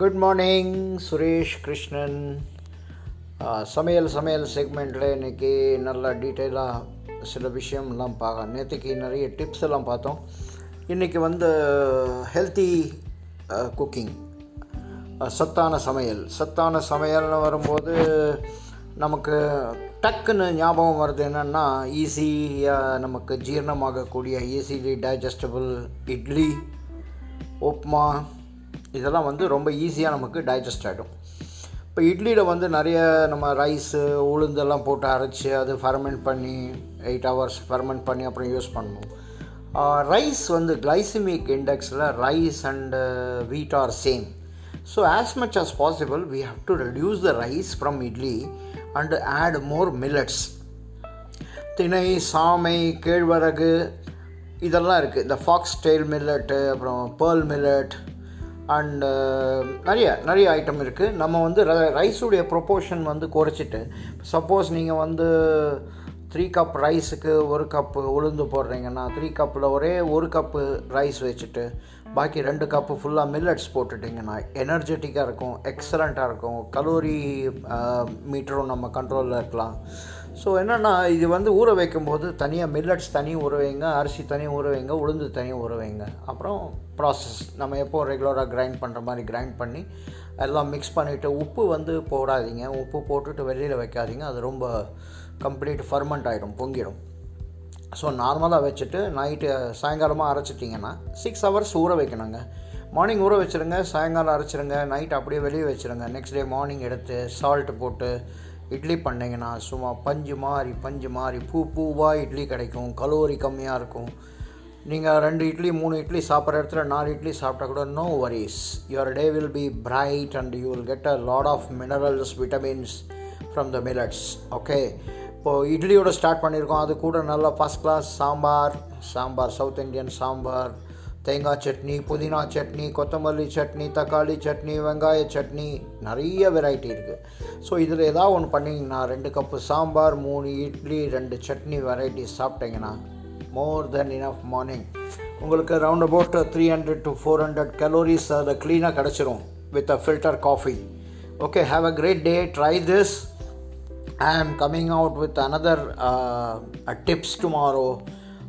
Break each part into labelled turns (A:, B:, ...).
A: Good morning Suresh Krishnan சமையல் சமையல் செக்மெண்ட்டில் இன்றைக்கி நல்லா டீட்டெயிலாக சில விஷயம்லாம் பார்க்க நேற்றுக்கு நிறைய டிப்ஸ் எல்லாம் பார்த்தோம். இன்றைக்கி வந்து ஹெல்த்தி குக்கிங் சத்தான சமையல். சத்தான சமையல்னு வரும்போது நமக்கு டக்குன்னு ஞாபகம் வருது என்னென்னா ஈஸியாக நமக்கு ஜீரணமாகக்கூடிய ஈஸிலி டைஜஸ்டபிள் இட்லி உப்மா இதெல்லாம் வந்து ரொம்ப ஈஸியாக நமக்கு டைஜஸ்ட் ஆகிடும் இப்போ இட்லியில் வந்து நிறைய நம்ம ரைஸு உளுந்தெல்லாம் போட்டு அரைச்சி அது ஃபர்மெண்ட் பண்ணி எயிட் ஹவர்ஸ் ஃபர்மெண்ட் பண்ணி அப்புறம் யூஸ் பண்ணணும். ரைஸ் வந்து glycaemic இண்டெக்ஸில் rice and wheat are same so as much as possible we have to reduce the rice from idli and add more millets திணை சாமை கேழ்வரகு இதெல்லாம் இருக்குது இந்த ஃபாக்ஸ் டெயில் மில்லட்டு அப்புறம் பேர்ல் மில்லட் அண்டு uh, நிறைய நிறைய ஐட்டம் இருக்குது நம்ம வந்து ரைஸுடைய ப்ரொப்போர்ஷன் வந்து குறைச்சிட்டு சப்போஸ் நீங்கள் வந்து த்ரீ கப் ரைஸுக்கு ஒரு கப்பு உளுந்து போடுறீங்கன்னா த்ரீ கப்பில் ஒரே ஒரு கப்பு ரைஸ் வச்சுட்டு பாக்கி ரெண்டு கப்பு ஃபுல்லாக மில்லட்ஸ் போட்டுட்டிங்கன்னா எனர்ஜெட்டிக்காக இருக்கும் எக்ஸலண்ட்டாக இருக்கும். கலோரி மீட்டரும் நம்ம கண்ட்ரோலில் இருக்கலாம். ஸோ என்னென்னா இது வந்து ஊற வைக்கும்போது தனியாக மில்லட்ஸ் தனி ஊற வைங்க அரிசி தனி ஊற வைங்க உளுந்து தனி ஊற வைங்க. அப்புறம் ப்ராசஸ் நம்ம எப்போ ரெகுலராக கிரைண்ட் பண்ணுற மாதிரி கிரைண்ட் பண்ணி எல்லாம் மிக்ஸ் பண்ணிவிட்டு உப்பு வந்து போடாதீங்க. உப்பு போட்டுட்டு வெளியில் வைக்காதீங்க. அது ரொம்ப கம்ப்ளீட் ஃபர்மெண்ட் ஆகிடும் பொங்கிடும். ஸோ நார்மலாக வச்சுட்டு நைட்டு சாயங்காலமாக அரைச்சிட்டிங்கன்னா சிக்ஸ் ஹவர்ஸ் ஊற வைக்கணுங்க. மார்னிங் ஊற வச்சுருங்க சாயங்காலம் அரைச்சிருங்க நைட் அப்படியே வெளியே வச்சுருங்க. நெக்ஸ்ட் டே மார்னிங் எடுத்து சால்ட் போட்டு இட்லி பண்ணிங்கன்னா சும்மா பஞ்சு மாதிரி பஞ்சு மாதிரி பூ பூவாக இட்லி கிடைக்கும். கலோரி கம்மியாக இருக்கும். நீங்கள் ரெண்டு இட்லி மூணு இட்லி சாப்பிட்ற இடத்துல நாலு இட்லி சாப்பிட்டா கூட no worries your day will be bright and you will get a lot of minerals vitamins from the millets okay இப்போது இட்லியோட ஸ்டார்ட் பண்ணியிருக்கோம். அது கூட நல்லா first class sambar sambar south Indian sambar தேங்காய் சட்னி புதினா சட்னி கொத்தமல்லி சட்னி தக்காளி சட்னி வெங்காய சட்னி நிறைய வெரைட்டி இருக்குது ஸோ இதில் ஏதாவது ஒன்று பண்ணிங்கன்னா ரெண்டு கப்பு சாம்பார் மூணு இட்லி ரெண்டு சட்னி வெரைட்டி சாப்பிட்டீங்கன்னா மோர் தென் இனஃப் மார்னிங் உங்களுக்கு round about three hundred to four hundred calories அதை க்ளீனாக கிடச்சிரும் with a filter coffee okay have a great day try this I am coming out with another uh, tips tomorrow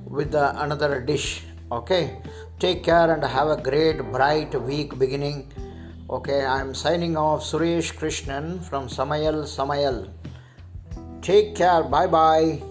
A: with uh, another dish. Okay, take care and have a great, bright week beginning. Okay, I am signing off Suresh Krishnan from Samayal Samayal. Take care. Bye bye.